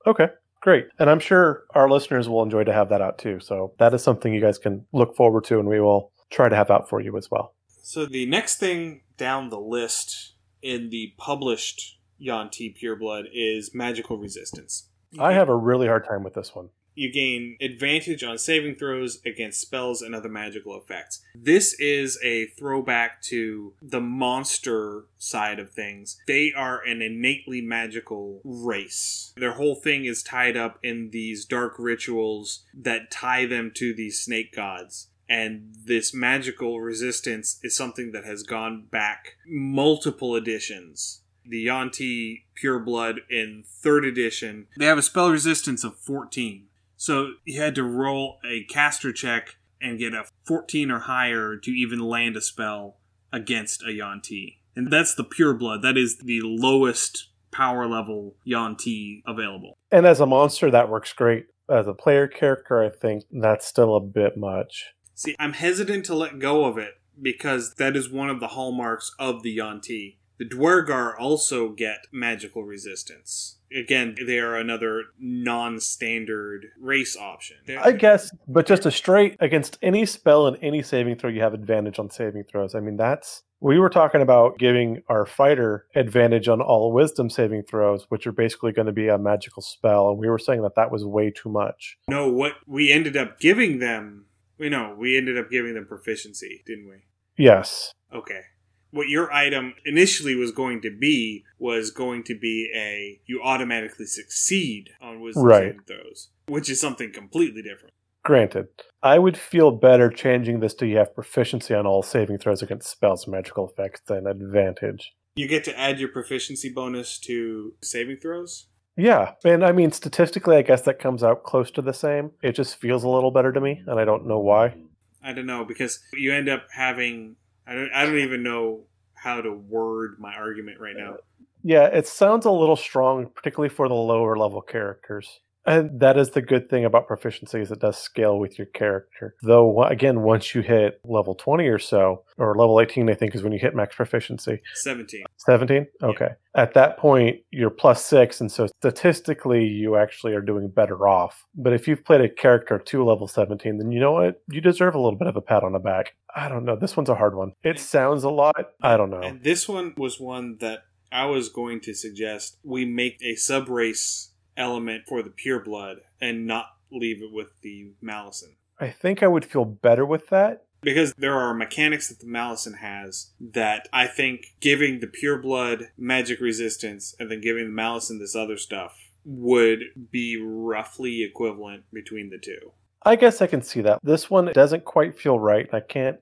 Okay. Great. And I'm sure our listeners will enjoy to have that out too. So that is something you guys can look forward to and we will try to have out for you as well. So the next thing down the list in the published Yuan-ti Pureblood is magical resistance. I have a really hard time with this one. You gain advantage on saving throws against spells and other magical effects. This is a throwback to the monster side of things. They are an innately magical race. Their whole thing is tied up in these dark rituals that tie them to these snake gods. And this magical resistance is something that has gone back multiple editions the Yuan-ti Pureblood in third edition, they have a spell resistance of 14. So you had to roll a caster check and get a 14 or higher to even land a spell against a Yuan-ti. And that's the Pureblood. That is the lowest power level Yuan-ti available. And as a monster, that works great. As a player character, I think that's still a bit much. See, I'm hesitant to let go of it because that is one of the hallmarks of the Yuan-ti. The Duergar also get magical resistance. Again, they are another non standard race option. I guess, but just a straight against any spell and any saving throw, you have advantage on saving throws. I mean, that's. We were talking about giving our fighter advantage on all wisdom saving throws, which are basically going to be a magical spell. And we were saying that that was way too much. No, what we ended up giving them, we know, we ended up giving them proficiency, didn't we? Yes. Okay what your item initially was going to be was going to be a you automatically succeed on wisdom right. saving throws, which is something completely different. Granted, I would feel better changing this to you have proficiency on all saving throws against spells and magical effects than advantage. You get to add your proficiency bonus to saving throws? Yeah, and I mean statistically, I guess that comes out close to the same. It just feels a little better to me, and I don't know why. I don't know because you end up having I don't I don't even know how to word my argument right now. Yeah, it sounds a little strong, particularly for the lower level characters. And that is the good thing about proficiency is it does scale with your character. Though again, once you hit level 20 or so, or level 18 I think is when you hit max proficiency. 17. 17? Okay. Yeah. At that point, you're plus 6 and so statistically you actually are doing better off. But if you've played a character to level 17, then you know what? You deserve a little bit of a pat on the back. I don't know. This one's a hard one. It sounds a lot. I don't know. And this one was one that I was going to suggest we make a sub race element for the pure blood and not leave it with the Malison. I think I would feel better with that. Because there are mechanics that the Malison has that I think giving the pure blood magic resistance and then giving the Malison this other stuff would be roughly equivalent between the two. I guess I can see that. This one doesn't quite feel right. I can't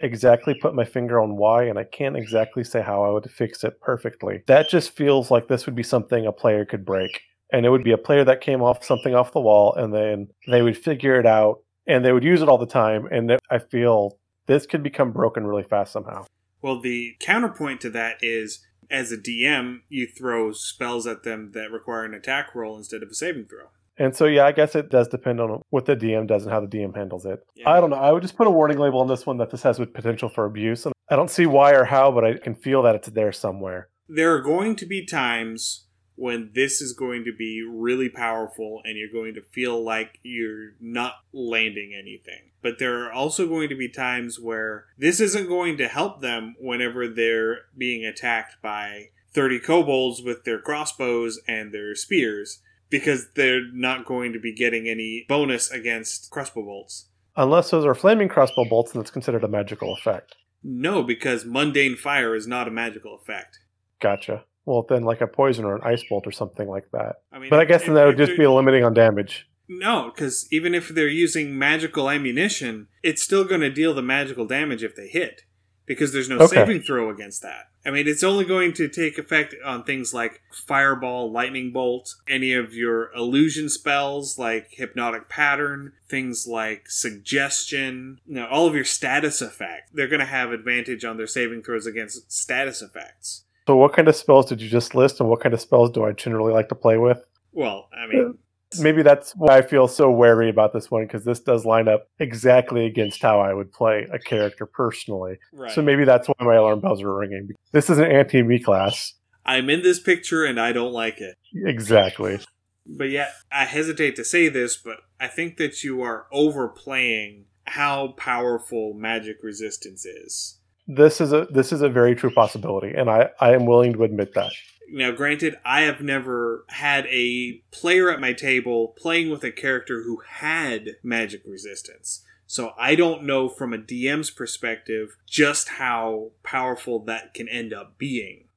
exactly put my finger on why, and I can't exactly say how I would fix it perfectly. That just feels like this would be something a player could break and it would be a player that came off something off the wall and then they would figure it out and they would use it all the time and i feel this could become broken really fast somehow. Well the counterpoint to that is as a dm you throw spells at them that require an attack roll instead of a saving throw. And so yeah i guess it does depend on what the dm does and how the dm handles it. Yeah. i don't know. I would just put a warning label on this one that this has potential for abuse and i don't see why or how but i can feel that it's there somewhere. There are going to be times when this is going to be really powerful and you're going to feel like you're not landing anything. But there are also going to be times where this isn't going to help them whenever they're being attacked by 30 kobolds with their crossbows and their spears because they're not going to be getting any bonus against crossbow bolts. Unless those are flaming crossbow bolts and it's considered a magical effect. No, because mundane fire is not a magical effect. Gotcha. Well, then like a poison or an ice bolt or something like that. I mean, but I guess if, then that would just be limiting on damage. No, because even if they're using magical ammunition, it's still going to deal the magical damage if they hit, because there's no okay. saving throw against that. I mean, it's only going to take effect on things like fireball, lightning bolt, any of your illusion spells like hypnotic pattern, things like suggestion, you know, all of your status effects. They're going to have advantage on their saving throws against status effects. So, what kind of spells did you just list, and what kind of spells do I generally like to play with? Well, I mean, uh, maybe that's why I feel so wary about this one because this does line up exactly against how I would play a character personally. Right. So maybe that's why my alarm bells are ringing. This is an anti-me class. I'm in this picture and I don't like it. Exactly. But yet, I hesitate to say this, but I think that you are overplaying how powerful magic resistance is this is a this is a very true possibility, and I I am willing to admit that. Now, granted, I have never had a player at my table playing with a character who had magic resistance. So I don't know from a DM's perspective just how powerful that can end up being.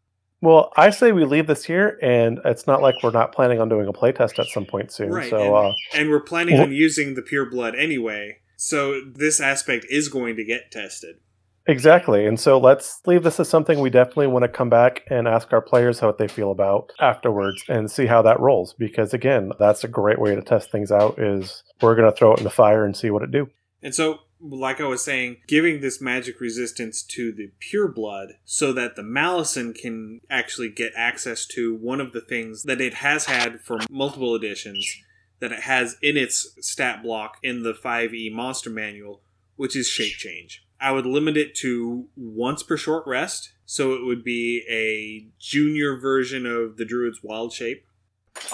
Well, I say we leave this here, and it's not like we're not planning on doing a playtest at some point soon. Right, So, uh, And we're planning on using the pure blood anyway. So this aspect is going to get tested. Exactly. And so let's leave this as something we definitely want to come back and ask our players how they feel about afterwards and see how that rolls. Because again, that's a great way to test things out. Is we're going to throw it in the fire and see what it do. And so, like I was saying, giving this magic resistance to the pure blood so that the Malison can actually get access to one of the things that it has had for multiple editions that it has in its stat block in the 5e monster manual, which is shape change. I would limit it to once per short rest, so it would be a junior version of the Druid's Wild Shape.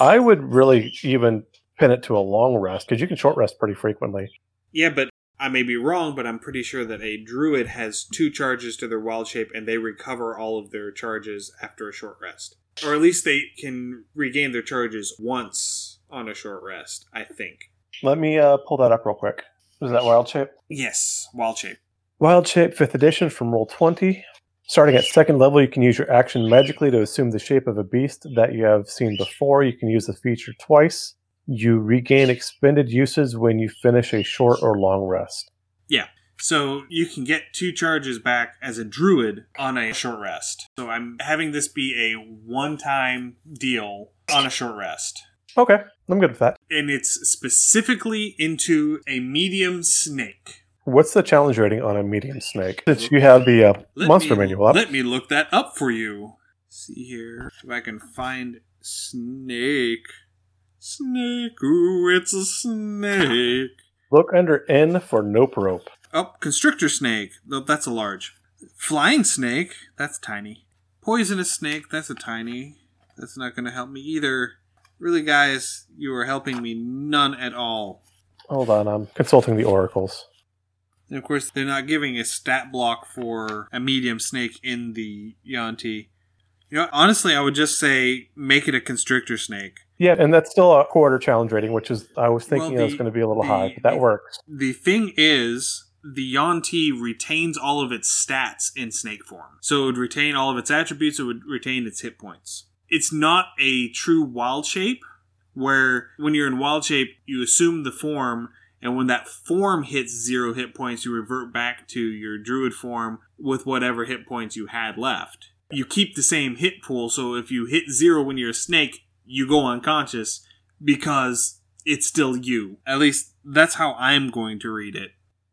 I would really even pin it to a long rest because you can short rest pretty frequently. Yeah, but I may be wrong, but I'm pretty sure that a druid has two charges to their wild shape and they recover all of their charges after a short rest. Or at least they can regain their charges once on a short rest, I think. Let me uh, pull that up real quick. Is that wild shape? Yes, wild shape. Wild Shape 5th Edition from Roll 20. Starting at second level, you can use your action magically to assume the shape of a beast that you have seen before. You can use the feature twice. You regain expended uses when you finish a short or long rest. Yeah. So you can get two charges back as a druid on a short rest. So I'm having this be a one time deal on a short rest. Okay, I'm good with that. And it's specifically into a medium snake. What's the challenge rating on a medium snake? Since you have the uh, monster me, manual up. Let me look that up for you. See here if I can find snake. Snake, ooh, it's a snake. Look under N for Nope Rope. Oh, constrictor snake. Though that's a large. Flying snake. That's tiny. Poisonous snake. That's a tiny. That's not going to help me either. Really, guys, you are helping me none at all. Hold on, I'm consulting the oracles. And of course, they're not giving a stat block for a medium snake in the Yuan-ti. You know, honestly, I would just say make it a constrictor snake. Yeah, and that's still a quarter challenge rating, which is I was thinking Well, it was going to be a little the- high, but that the- works. The thing is, the Yuan-ti retains all of its stats in snake form. So it would retain all of its attributes, it would retain its hit points. It's not a true wild shape, where when you're in wild shape, you assume the form, and when that form hits zero hit points, you revert back to your druid form with whatever hit points you had left. You keep the same hit pool, so if you hit zero when you're a snake, you go unconscious because it's still you. At least that's how I'm going to read it.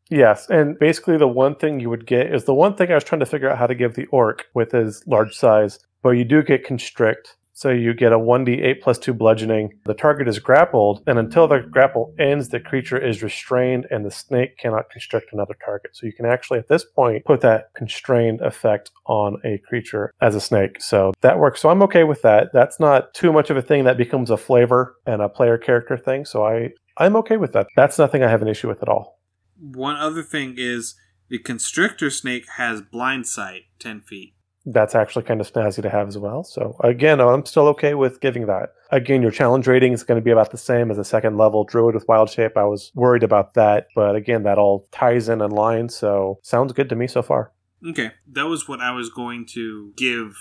Yes, and basically the one thing you would get is the one thing I was trying to figure out how to give the orc with his large size, but you do get constrict. So you get a 1d8 plus 2 bludgeoning. The target is grappled, and until the grapple ends, the creature is restrained and the snake cannot constrict another target. So you can actually, at this point, put that constrained effect on a creature as a snake. So that works. So I'm okay with that. That's not too much of a thing that becomes a flavor and a player character thing. So I, I'm okay with that. That's nothing I have an issue with at all. One other thing is the constrictor snake has blind sight 10 feet. That's actually kind of snazzy to have as well. So again, I'm still okay with giving that. Again, your challenge rating is going to be about the same as a second level druid with wild shape. I was worried about that, but again, that all ties in and line. So sounds good to me so far. Okay, that was what I was going to give.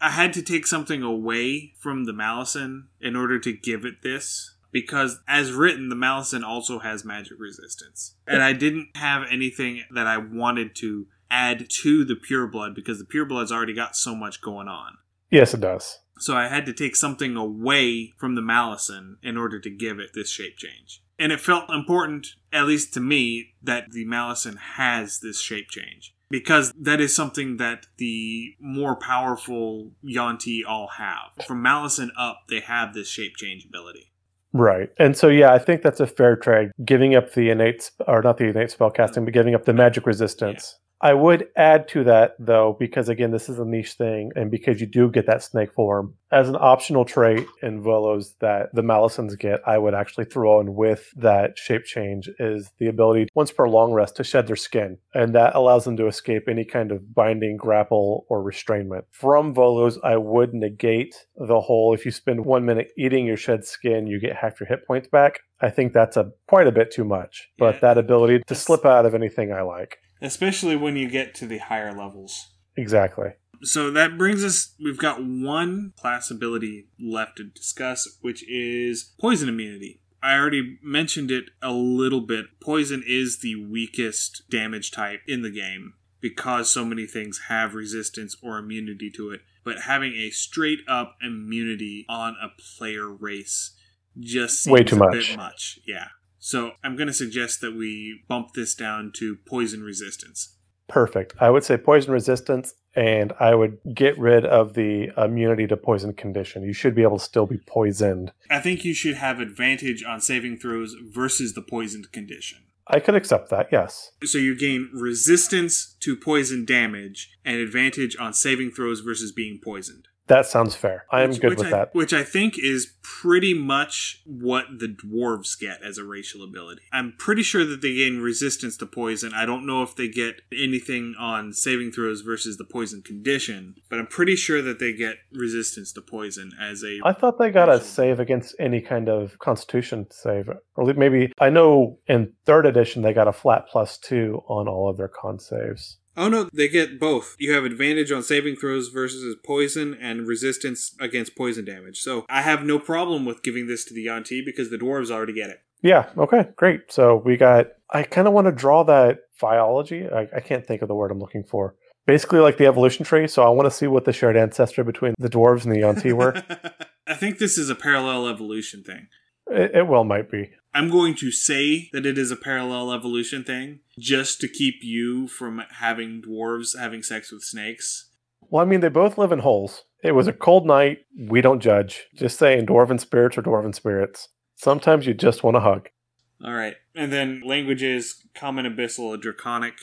I had to take something away from the Malison in order to give it this. Because, as written, the Malison also has magic resistance. And I didn't have anything that I wanted to add to the Pure Blood because the Pure Blood's already got so much going on. Yes, it does. So I had to take something away from the Malison in order to give it this shape change. And it felt important, at least to me, that the Malison has this shape change. Because that is something that the more powerful Yuan-ti all have. From Malison up, they have this shape change ability. Right. And so, yeah, I think that's a fair trade. Giving up the innate, or not the innate spell casting, but giving up the magic resistance. I would add to that though, because again, this is a niche thing, and because you do get that snake form as an optional trait in Volo's that the Malisons get, I would actually throw in with that shape change is the ability once per long rest to shed their skin, and that allows them to escape any kind of binding, grapple, or restrainment. From Volo's, I would negate the whole if you spend one minute eating your shed skin, you get half your hit points back. I think that's a quite a bit too much, but Yeah, that ability to slip out of anything I like. Especially when you get to the higher levels. Exactly. So that brings us, we've got one class ability left to discuss, which is poison immunity. I already mentioned it a little bit. Poison is the weakest damage type in the game because so many things have resistance or immunity to it. But having a straight up immunity on a player race just seems Way too a much. bit much. Yeah. So I'm going to suggest that we bump this down to poison resistance. Perfect. I would say poison resistance, and I would get rid of the immunity to poison condition. You should be able to still be poisoned. I think you should have advantage on saving throws versus the poisoned condition. I could accept that, yes. So you gain resistance to poison damage and advantage on saving throws versus being poisoned. That sounds fair. I am Which- good which with I- that. Which I think is pretty much what the dwarves get as a racial ability. I'm pretty sure that they gain resistance to poison. I don't know if they get anything on saving throws versus the poison condition, but I'm pretty sure that they get resistance to poison as a I thought they got a save against any kind of constitution save. Or maybe, I know in third edition they got a flat plus two on all of their con saves. Oh no, they get both. You have advantage on saving throws versus poison and resistance against poison damage. So I have no problem with giving this to the Yuan-ti because the dwarves already get it. Yeah, okay, great. So we got, I kind of want to draw that biology. I, I can't think of the word I'm looking for. Basically, like the evolution tree. So I want to see what the shared ancestry between the dwarves and the Yuan-ti were. I think this is a parallel evolution thing. It, it well might be. I'm going to say that it is a parallel evolution thing just to keep you from having dwarves having sex with snakes. Well, I mean, they both live in holes. It was a cold night. We don't judge. Just saying, dwarven spirits are dwarven spirits. Sometimes you just want to hug. All right. And then languages common, abyssal, draconic.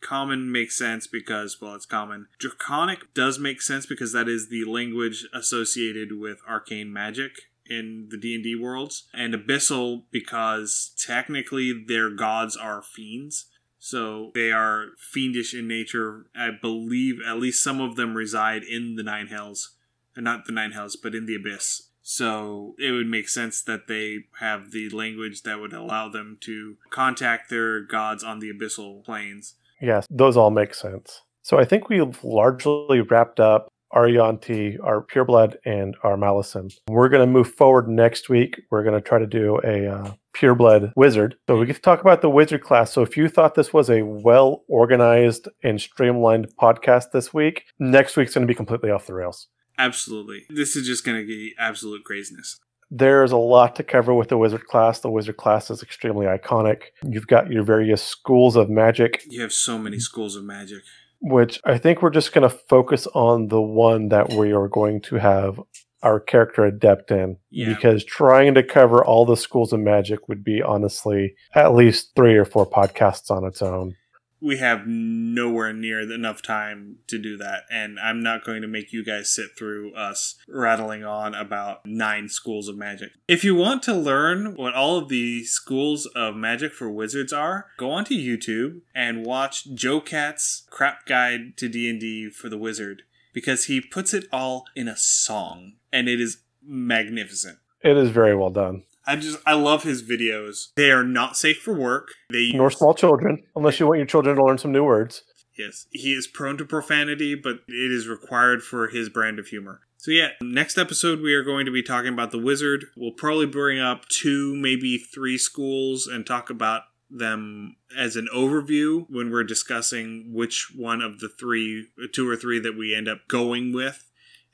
Common makes sense because, well, it's common. Draconic does make sense because that is the language associated with arcane magic in the D&D worlds. And abyssal because technically their gods are fiends. So they are fiendish in nature. I believe at least some of them reside in the Nine Hells. Not the Nine Hells, but in the Abyss. So it would make sense that they have the language that would allow them to contact their gods on the abyssal planes. Yes, those all make sense. So I think we've largely wrapped up our Yuan-ti, our Pureblood, and our Malison. We're going to move forward next week. We're going to try to do a uh, Pureblood Wizard. So we get to talk about the Wizard class. So if you thought this was a well organized and streamlined podcast this week, next week's going to be completely off the rails. Absolutely. This is just going to be absolute craziness. There's a lot to cover with the wizard class. The wizard class is extremely iconic. You've got your various schools of magic, You have so many schools of magic. Which I think we're just going to focus on the one that we are going to have our character adept in. Yeah. Because trying to cover all the schools of magic would be honestly at least three or four podcasts on its own. We have nowhere near enough time to do that, and I'm not going to make you guys sit through us rattling on about nine schools of magic. If you want to learn what all of the schools of magic for wizards are, go onto YouTube and watch JoCat's crap guide to D&D for the wizard because he puts it all in a song and it is magnificent. It is very well done. I just I love his videos. They are not safe for work. They Nor small children, unless you want your children to learn some new words. Yes, he is prone to profanity, but it is required for his brand of humor. So yeah, next episode we are going to be talking about the wizard. We'll probably bring up two, maybe three schools and talk about them as an overview when we're discussing which one of the three, two or three that we end up going with.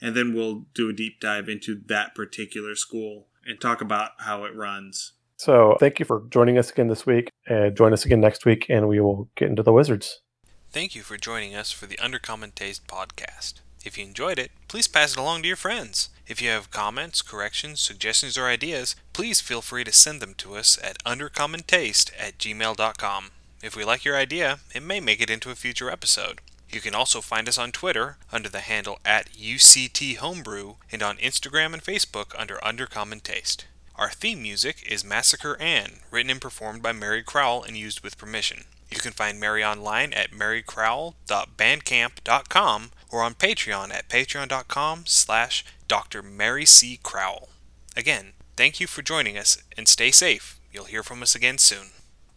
And then we'll do a deep dive into that particular school and talk about how it runs. So thank you for joining us again this week. And join us again next week, and we will get into the wizards. Thank you for joining us for the Undercommon Taste podcast. If you enjoyed it, please pass it along to your friends. If you have comments, corrections, suggestions, or ideas, please feel free to send them to us at undercommontaste at gmail.com. If we like your idea, it may make it into a future episode. You can also find us on Twitter under the handle at UCT Homebrew and on Instagram and Facebook under Undercommon Taste. Our theme music is Massacre Ann, written and performed by Mary Crowell and used with permission. You can find Mary online at marycrowell.bandcamp.com or on Patreon at patreon.com slash Dr. Mary C. Crowell. Again, thank you for joining us and stay safe. You'll hear from us again soon.